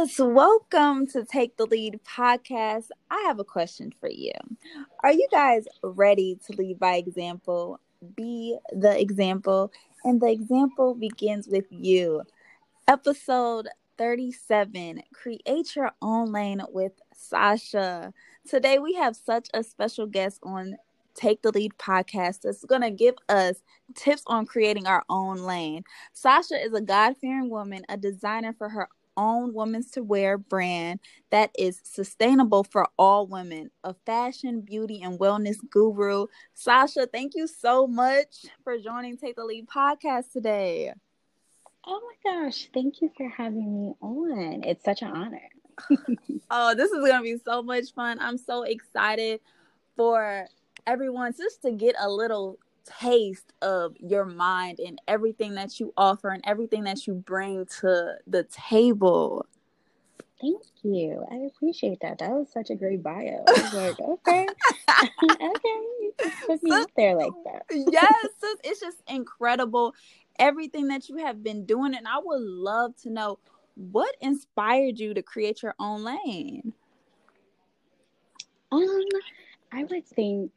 Yes, welcome to Take the Lead podcast. I have a question for you. Are you guys ready to lead by example? Be the example, and the example begins with you. Episode 37 Create Your Own Lane with Sasha. Today we have such a special guest on Take the Lead podcast that's going to give us tips on creating our own lane. Sasha is a God fearing woman, a designer for her own women's to wear brand that is sustainable for all women, a fashion, beauty, and wellness guru. Sasha, thank you so much for joining Take the Lead podcast today. Oh my gosh, thank you for having me on. It's such an honor. oh, this is going to be so much fun. I'm so excited for everyone just to get a little taste of your mind and everything that you offer and everything that you bring to the table. Thank you. I appreciate that. That was such a great bio. I was like, okay, okay, put me so, up there like that. yes, it's just incredible everything that you have been doing, and I would love to know what inspired you to create your own lane. Um, I would think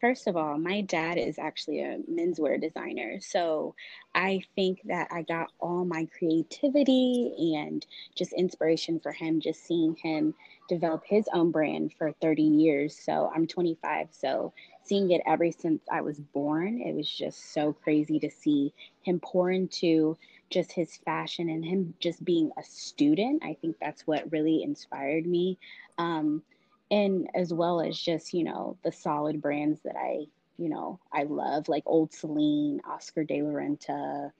First of all, my dad is actually a menswear designer. So I think that I got all my creativity and just inspiration for him, just seeing him develop his own brand for 30 years. So I'm 25. So seeing it ever since I was born, it was just so crazy to see him pour into just his fashion and him just being a student. I think that's what really inspired me. Um, and as well as just you know the solid brands that I you know I love like Old Celine, Oscar de la Renta,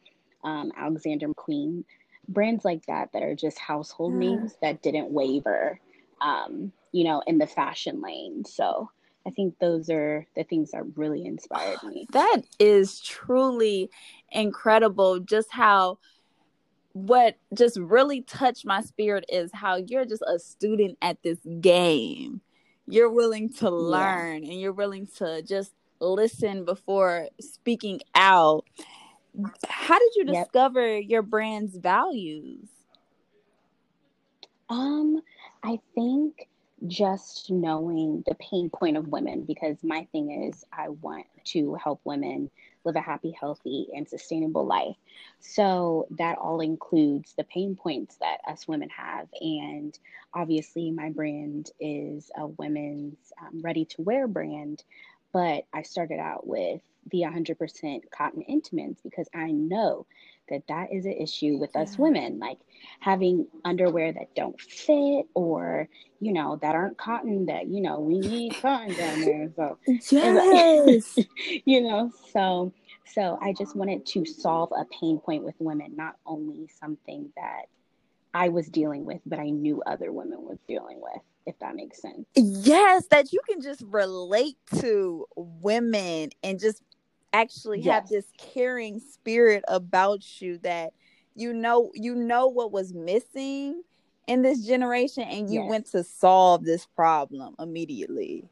um, Alexander McQueen, brands like that that are just household names that didn't waver, um, you know, in the fashion lane. So I think those are the things that really inspired me. That is truly incredible. Just how what just really touched my spirit is how you're just a student at this game. You're willing to learn yeah. and you're willing to just listen before speaking out. How did you yep. discover your brand's values? Um, I think just knowing the pain point of women because my thing is I want to help women live a happy, healthy, and sustainable life. So that all includes the pain points that us women have. And obviously, my brand is a women's um, ready to wear brand, but I started out with the 100% cotton intimates because I know that that is an issue with us women like having underwear that don't fit or you know that aren't cotton that you know we need cotton down there so. Yes. You know so so I just wanted to solve a pain point with women, not only something that I was dealing with, but I knew other women was dealing with, if that makes sense. Yes, that you can just relate to women and just actually yes. have this caring spirit about you that you know you know what was missing in this generation and you yes. went to solve this problem immediately.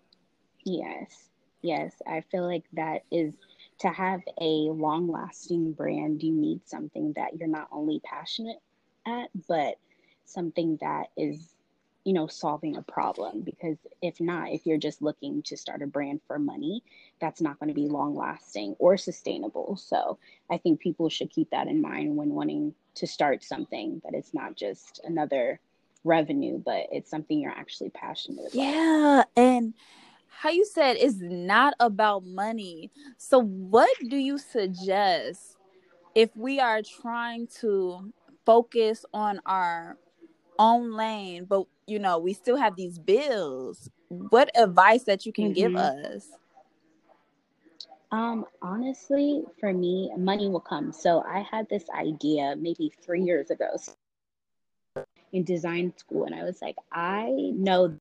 Yes. Yes, I feel like that is to have a long lasting brand, you need something that you're not only passionate at, but something that is, you know, solving a problem. Because if not, if you're just looking to start a brand for money, that's not going to be long lasting or sustainable. So I think people should keep that in mind when wanting to start something, that it's not just another revenue, but it's something you're actually passionate about. Yeah. And how you said it's not about money. So what do you suggest if we are trying to focus on our own lane, but you know, we still have these bills? What advice that you can mm-hmm. give us? Um, honestly, for me, money will come. So I had this idea maybe three years ago in design school, and I was like, I know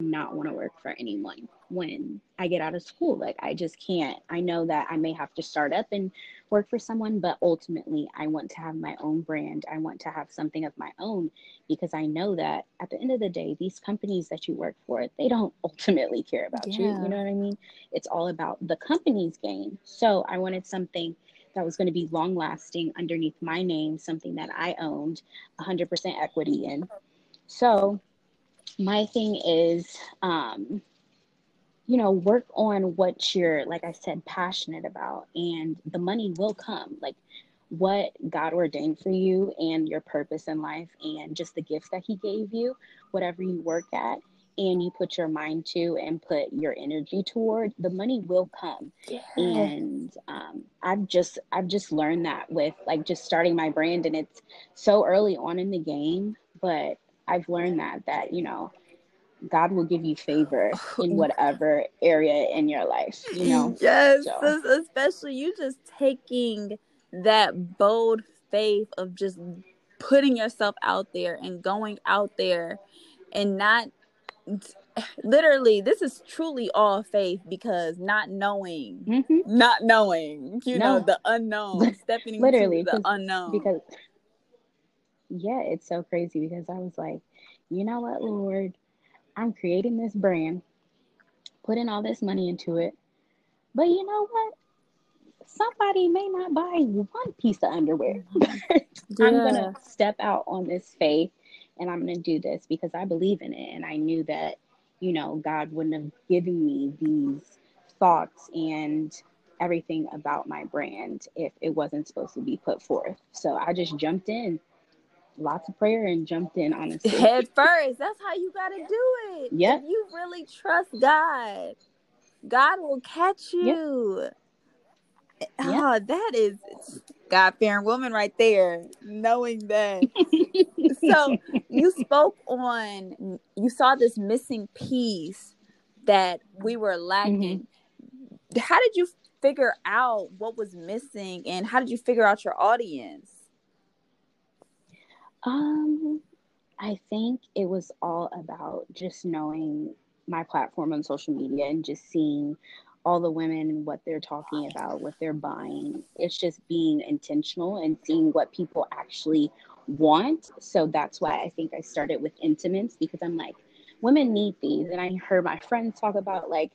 not want to work for anyone when I get out of school. Like, I just can't. I know that I may have to start up and work for someone, but ultimately, I want to have my own brand. I want to have something of my own because I know that at the end of the day, these companies that you work for, they don't ultimately care about yeah. you. You know what I mean? It's all about the company's gain. So, I wanted something that was going to be long lasting underneath my name, something that I owned 100% equity in. So, my thing is, um, you know, work on what you're, like I said, passionate about, and the money will come. Like, what God ordained for you and your purpose in life and just the gifts that He gave you, whatever you work at and you put your mind to and put your energy toward, the money will come. Yeah. And um, I've just I've just learned that with like just starting my brand, and it's so early on in the game, but I've learned that that you know God will give you favor in whatever area in your life, you know? Yes, so. especially you just taking that bold faith of just putting yourself out there and going out there and not literally this is truly all faith because not knowing mm-hmm. not knowing you no. know the unknown stepping literally the unknown because yeah it's so crazy because i was like you know what lord i'm creating this brand putting all this money into it but you know what somebody may not buy one piece of underwear. yeah. I'm going to step out on this faith and I'm going to do this because I believe in it. And I knew that, you know, God wouldn't have given me these thoughts and everything about my brand if it wasn't supposed to be put forth. So I just jumped in. Lots of prayer and jumped in honestly. Head first. That's how you gotta do it. Yeah. you really trust God, God will catch you. Yep. Oh, that is God fearing woman right there, knowing that. so you spoke on, you saw this missing piece that we were lacking. Mm-hmm. How did you figure out what was missing and how did you figure out your audience? Um, I think it was all about just knowing my platform on social media and just seeing all the women and what they're talking about, what they're buying. It's just being intentional and seeing what people actually want. So that's why I think I started with intimates because I'm like, women need these. And I heard my friends talk about like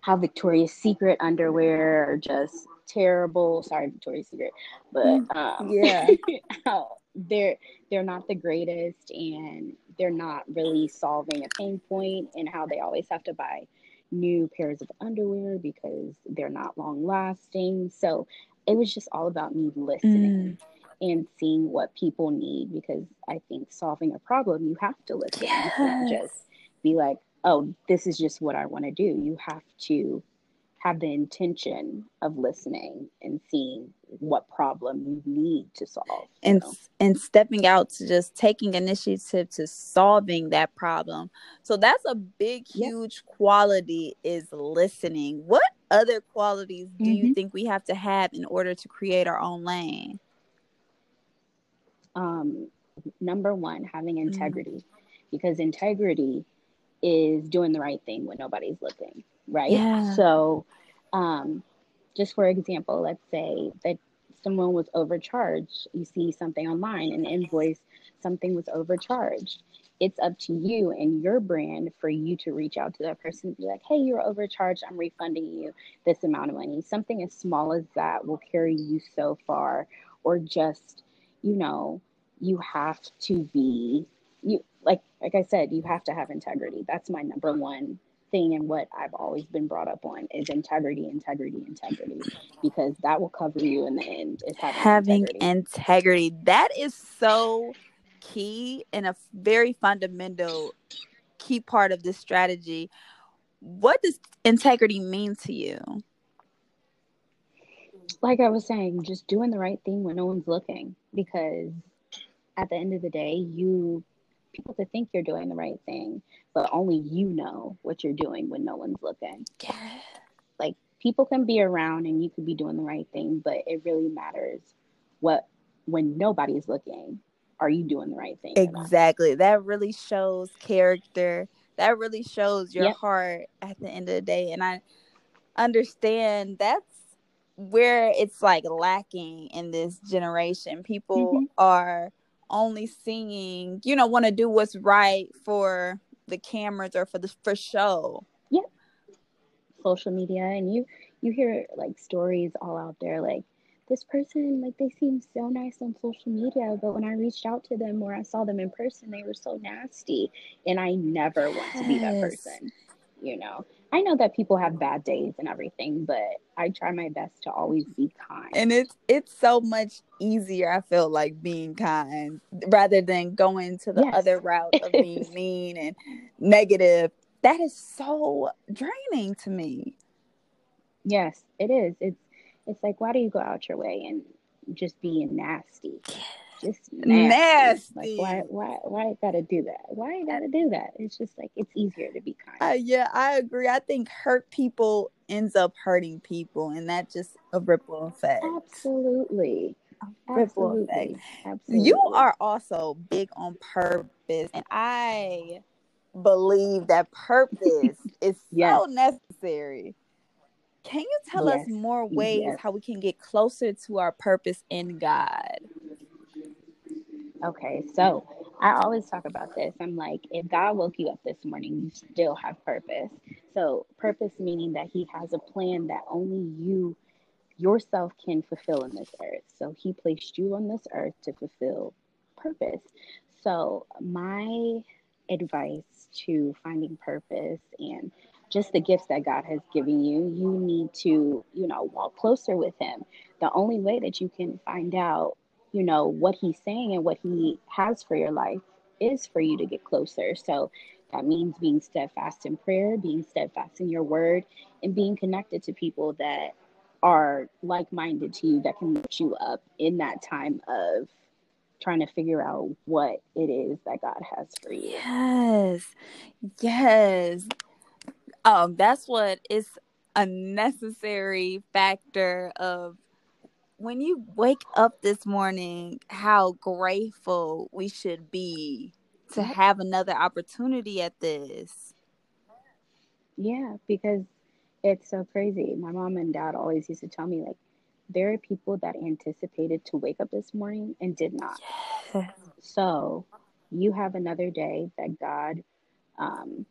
how Victoria's Secret underwear are just terrible. Sorry, Victoria's Secret, but mm, um, yeah, how they're they're not the greatest and they're not really solving a pain point and how they always have to buy new pairs of underwear because they're not long lasting. So it was just all about me listening. Mm. And seeing what people need because I think solving a problem, you have to listen. Yes. You can't just be like, oh, this is just what I want to do. You have to have the intention of listening and seeing what problem you need to solve and know? and stepping out to just taking initiative to solving that problem so that's a big huge quality is listening what other qualities do mm-hmm. you think we have to have in order to create our own lane um number one having mm-hmm. integrity mm-hmm. because integrity is doing the right thing when nobody's looking right? Yeah. So, um, just for example, let's say that someone was overcharged. You see something online, an invoice, something was overcharged. It's up to you and your brand for you to reach out to that person and be like, hey, you're overcharged. I'm refunding you this amount of money. Something as small as that will carry you so far. Or just, you know, you have to be you like like I said, you have to have integrity. That's my number one thing and what I've always been brought up on is integrity, integrity, integrity, because that will cover you in the end. Is having, having integrity. integrity. That is so key and a very fundamental key part of this strategy. What does integrity mean to you? Like I was saying, just doing the right thing when no one's looking, because at the end of the day, you people to think you're doing the right thing, but only you know what you're doing when no one's looking. Yeah. Like people can be around and you could be doing the right thing, but it really matters what when nobody's looking, are you doing the right thing? Exactly. That really shows character. That really shows your yep. heart at the end of the day. And I understand that's where it's like lacking in this generation. People mm-hmm. are only seeing, you know, want to do what's right for the cameras or for the for show. Yeah. Social media and you you hear like stories all out there like this person, like, they seem so nice on social media, but when I reached out to them or I saw them in person, they were so nasty. And I never want to be that person, you know? I know that people have bad days and everything, but I try my best to always be kind. And it's it's so much easier, I feel like being kind rather than going to the yes. other route of being mean and negative. That is so draining to me. Yes, it is. It's it's like why do you go out your way and just being nasty? Just nasty. nasty. Like why why why you gotta do that? Why you gotta do that? It's just like it's easier to be kind. Uh, yeah, I agree. I think hurt people ends up hurting people and that just a ripple effect. Absolutely. A ripple Absolutely. effect. Absolutely. You are also big on purpose and I believe that purpose is yes. so necessary. Can you tell yes. us more ways yes. how we can get closer to our purpose in God? Okay, so I always talk about this. I'm like, if God woke you up this morning, you still have purpose. So, purpose meaning that He has a plan that only you yourself can fulfill in this earth. So, He placed you on this earth to fulfill purpose. So, my advice to finding purpose and just the gifts that God has given you, you need to, you know, walk closer with Him. The only way that you can find out you know, what he's saying and what he has for your life is for you to get closer. So that means being steadfast in prayer, being steadfast in your word, and being connected to people that are like minded to you that can lift you up in that time of trying to figure out what it is that God has for you. Yes. Yes. Um, that's what is a necessary factor of when you wake up this morning, how grateful we should be to have another opportunity at this. Yeah, because it's so crazy. My mom and dad always used to tell me, like, there are people that anticipated to wake up this morning and did not. Yes. So you have another day that God, um,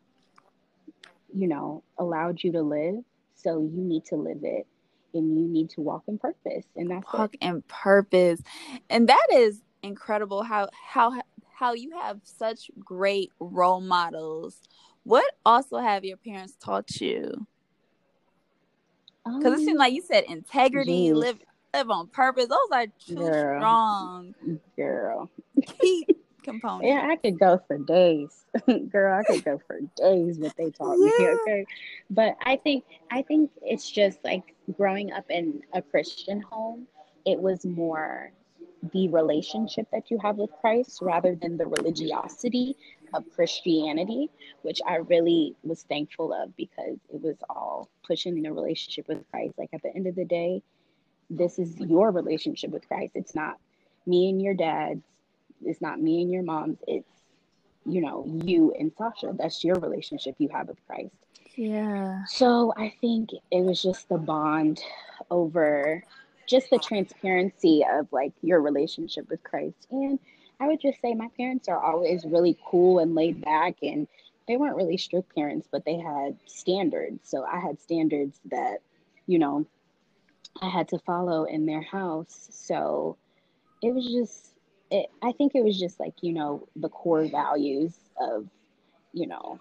you know, allowed you to live. So you need to live it and you need to walk in purpose and that's walk it. in purpose and that is incredible how how how you have such great role models what also have your parents taught you because um, it seems like you said integrity geez. live live on purpose those are two girl. strong girl key components yeah i could go for days girl i could go for days what they taught yeah. me okay but i think i think it's just like growing up in a Christian home, it was more the relationship that you have with Christ rather than the religiosity of Christianity, which I really was thankful of because it was all pushing in a relationship with Christ. Like at the end of the day, this is your relationship with Christ. It's not me and your dad's, it's not me and your mom's, it's you know, you and Sasha. That's your relationship you have with Christ. Yeah. So I think it was just the bond over just the transparency of like your relationship with Christ. And I would just say my parents are always really cool and laid back and they weren't really strict parents, but they had standards. So I had standards that, you know, I had to follow in their house. So it was just it, I think it was just like, you know, the core values of, you know,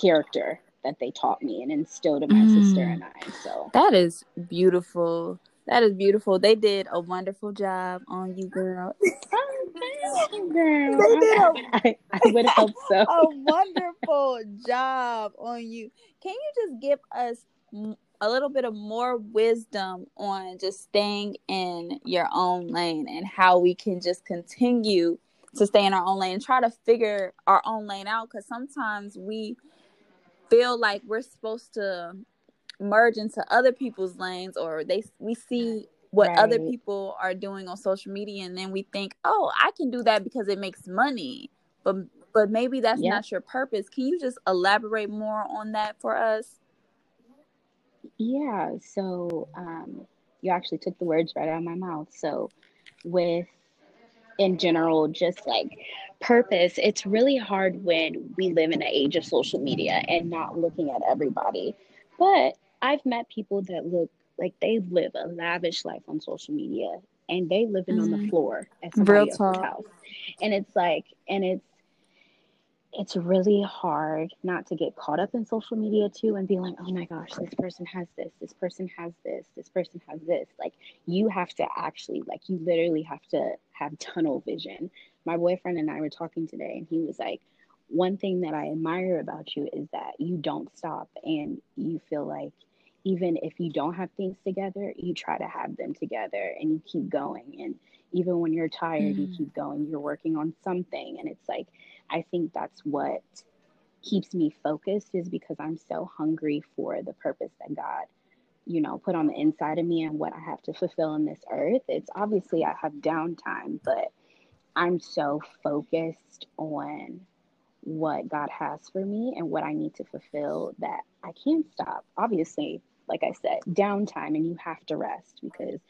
character that they taught me and instilled in my mm. sister and I. So that is beautiful. That is beautiful. They did a wonderful job on you, girl. Oh, girl. They did a, I, I would hope so. a wonderful job on you. Can you just give us a little bit of more wisdom on just staying in your own lane and how we can just continue to stay in our own lane and try to figure our own lane out because sometimes we feel like we're supposed to merge into other people's lanes or they we see what right. other people are doing on social media and then we think oh i can do that because it makes money but but maybe that's yep. not your purpose can you just elaborate more on that for us yeah so um you actually took the words right out of my mouth so with in general just like purpose, it's really hard when we live in an age of social media and not looking at everybody. But I've met people that look Like they live a lavish life on social media and they living mm-hmm. on the mm-hmm. floor at somebody Real else's talk. house. And it's like, and it's it's really hard not to get caught up in social media too and be like, oh my gosh, this person has this, this person has this, this person has this. Like, you have to actually, like, you literally have to have tunnel vision. My boyfriend and I were talking today, and he was like, one thing that I admire about you is that you don't stop and you feel like even if you don't have things together, you try to have them together and you keep going. And even when you're tired, mm-hmm. you keep going. You're working on something. And it's like, I think that's what keeps me focused is because I'm so hungry for the purpose that God, you know, put on the inside of me and what I have to fulfill in this earth. It's obviously I have downtime, but I'm so focused on what God has for me and what I need to fulfill that I can't stop. Obviously, like I said, downtime and you have to rest because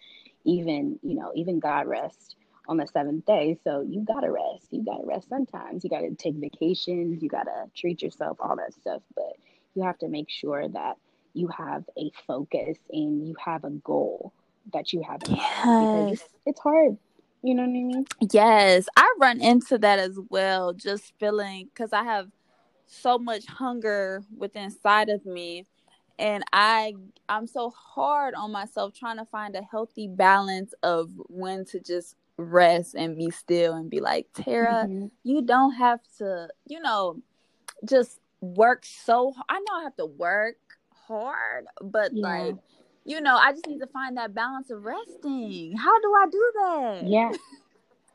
even, you know, even God rests on the seventh day. So you gotta rest. You gotta rest sometimes. You gotta take vacations. You gotta treat yourself, all that stuff. But you have to make sure that you have a focus and you have a goal that you have yes. because it's hard. You know what I mean? Yes, I run into that as well. Just feeling because I have so much hunger within inside of me and i i'm so hard on myself trying to find a healthy balance of when to just rest and be still and be like, Tara, mm-hmm. you don't have to, you know, just work so hard. I know I have to work hard, but yeah. like, you know, I just need to find that balance of resting. How do I do that? Yeah.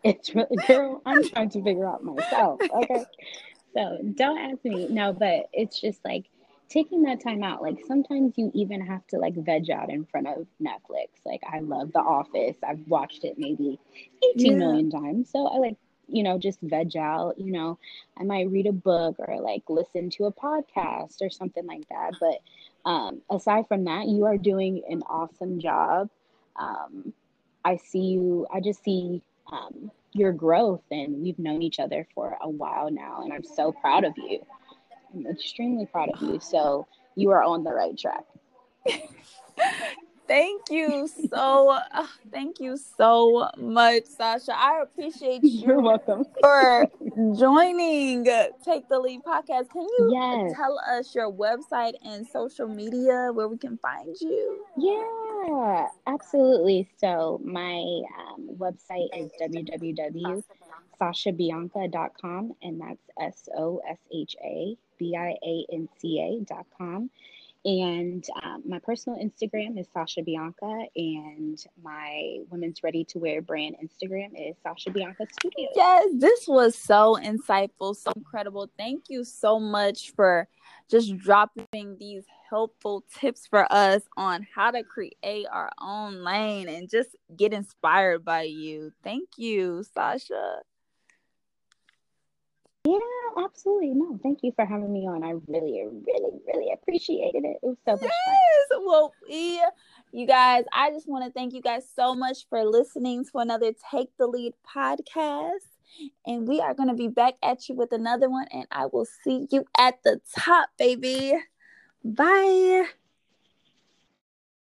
It's really girl, I'm trying to figure out myself. Okay. so don't ask me. No, but it's just like taking that time out like sometimes you even have to like veg out in front of netflix. Like i love the office. I've watched it maybe eighteen yeah. million times. So i like you know just veg out you know. I might read a book or like listen to a podcast or something like that. But um, aside from that you are doing an awesome job. Um, i see you i just see um, your growth and we've known each other for a while now and i'm so proud of you I'm extremely proud of you. So you are on the right track. thank you so uh, thank you so much sasha i appreciate you you're welcome for joining take the lead podcast can you yes. tell us your website and social media where we can find you yeah absolutely so my um, website is www.sashabianca.com and that's s-o-s-h-a B I A N C A dot com. And um, my personal Instagram is Sasha Bianca, and my women's ready to wear brand Instagram is Sasha Bianca Studio. Yes, this was so insightful, so incredible. Thank you so much for just dropping these helpful tips for us on how to create our own lane and just get inspired by you. Thank you, Sasha. Yeah, absolutely. No, thank you for having me on. I really, really, really appreciated it. It was so much yes. fun. Well, yeah, you guys, I just want to thank you guys so much for listening to another Take the Lead podcast. And we are going to be back at you with another one. And I will see you at the top, baby. Bye.